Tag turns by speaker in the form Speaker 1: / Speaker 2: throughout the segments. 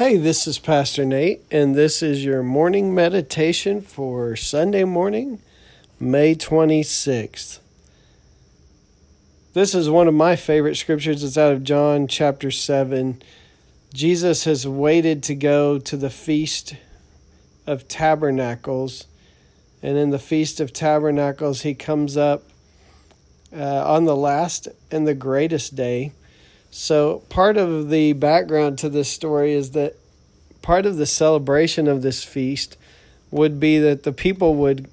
Speaker 1: Hey, this is Pastor Nate, and this is your morning meditation for Sunday morning, May 26th. This is one of my favorite scriptures. It's out of John chapter 7. Jesus has waited to go to the Feast of Tabernacles, and in the Feast of Tabernacles, he comes up uh, on the last and the greatest day so, part of the background to this story is that part of the celebration of this feast would be that the people would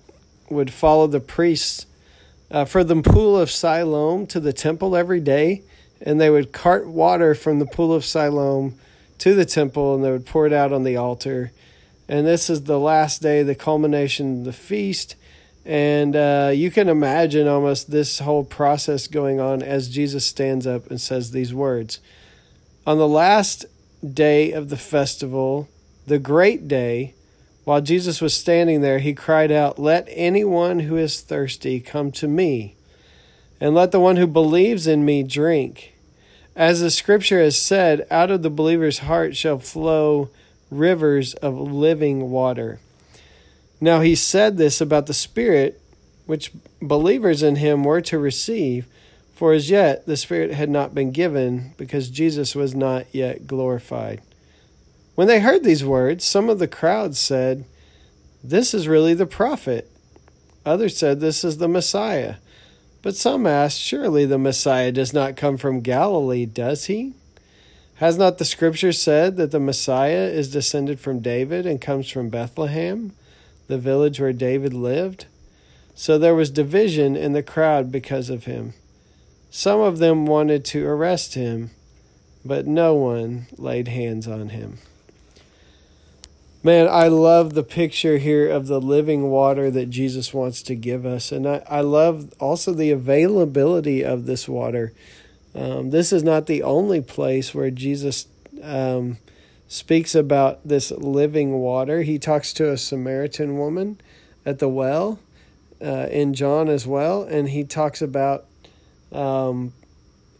Speaker 1: would follow the priests uh, the pool of Siloam to the temple every day, and they would cart water from the pool of Siloam to the temple, and they would pour it out on the altar. And this is the last day, the culmination of the feast. And uh, you can imagine almost this whole process going on as Jesus stands up and says these words. On the last day of the festival, the great day, while Jesus was standing there, he cried out, Let anyone who is thirsty come to me, and let the one who believes in me drink. As the scripture has said, out of the believer's heart shall flow rivers of living water. Now he said this about the Spirit, which believers in him were to receive, for as yet the Spirit had not been given, because Jesus was not yet glorified. When they heard these words, some of the crowd said, This is really the prophet. Others said, This is the Messiah. But some asked, Surely the Messiah does not come from Galilee, does he? Has not the Scripture said that the Messiah is descended from David and comes from Bethlehem? The village where David lived. So there was division in the crowd because of him. Some of them wanted to arrest him, but no one laid hands on him. Man, I love the picture here of the living water that Jesus wants to give us. And I, I love also the availability of this water. Um, this is not the only place where Jesus um, speaks about this living water. He talks to a Samaritan woman at the well uh, in John as well, and he talks about um,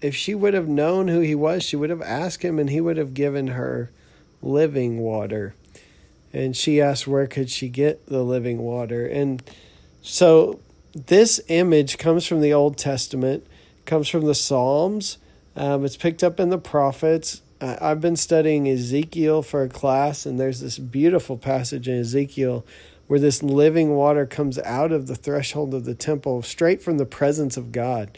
Speaker 1: if she would have known who he was, she would have asked him, and he would have given her living water. And she asked, where could she get the living water? And so this image comes from the Old Testament, comes from the Psalms. Um, it's picked up in the prophets. I've been studying Ezekiel for a class, and there's this beautiful passage in Ezekiel where this living water comes out of the threshold of the temple straight from the presence of God.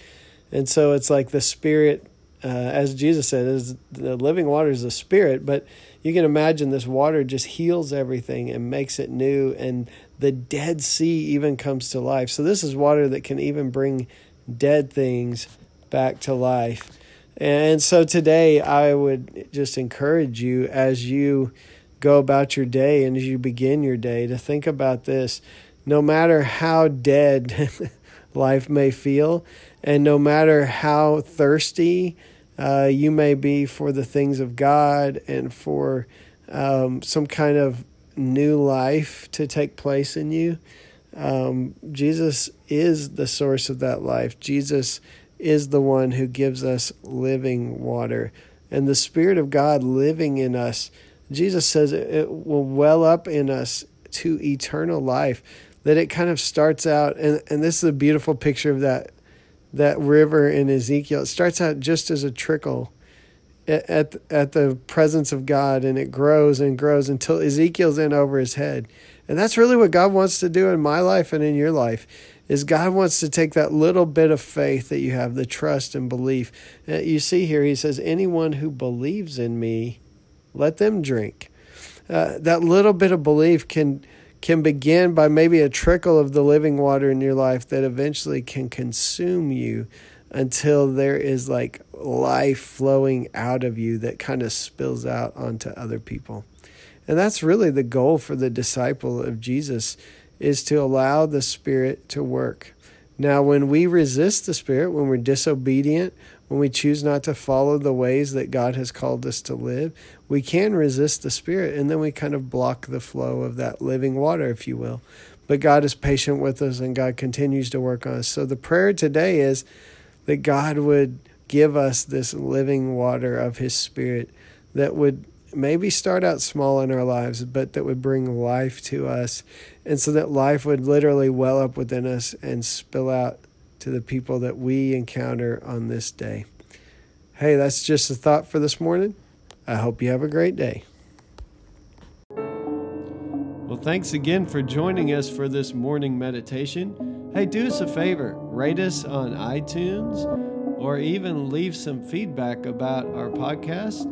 Speaker 1: And so it's like the Spirit, uh, as Jesus said, is the living water is the Spirit, but you can imagine this water just heals everything and makes it new, and the Dead Sea even comes to life. So this is water that can even bring dead things back to life. And so today, I would just encourage you as you go about your day and as you begin your day to think about this. No matter how dead life may feel, and no matter how thirsty uh, you may be for the things of God and for um, some kind of new life to take place in you, um, Jesus is the source of that life. Jesus is the one who gives us living water. And the Spirit of God living in us, Jesus says it will well up in us to eternal life. That it kind of starts out, and, and this is a beautiful picture of that that river in Ezekiel. It starts out just as a trickle at, at, at the presence of God, and it grows and grows until Ezekiel's in over his head. And that's really what God wants to do in my life and in your life is God wants to take that little bit of faith that you have, the trust and belief. Uh, you see here, he says, anyone who believes in me, let them drink. Uh, that little bit of belief can can begin by maybe a trickle of the living water in your life that eventually can consume you until there is like life flowing out of you that kind of spills out onto other people. And that's really the goal for the disciple of Jesus is to allow the Spirit to work. Now, when we resist the Spirit, when we're disobedient, when we choose not to follow the ways that God has called us to live, we can resist the Spirit and then we kind of block the flow of that living water, if you will. But God is patient with us and God continues to work on us. So the prayer today is that God would give us this living water of His Spirit that would maybe start out small in our lives, but that would bring life to us. And so that life would literally well up within us and spill out to the people that we encounter on this day. Hey, that's just a thought for this morning. I hope you have a great day. Well, thanks again for joining us for this morning meditation. Hey, do us a favor rate us on iTunes or even leave some feedback about our podcast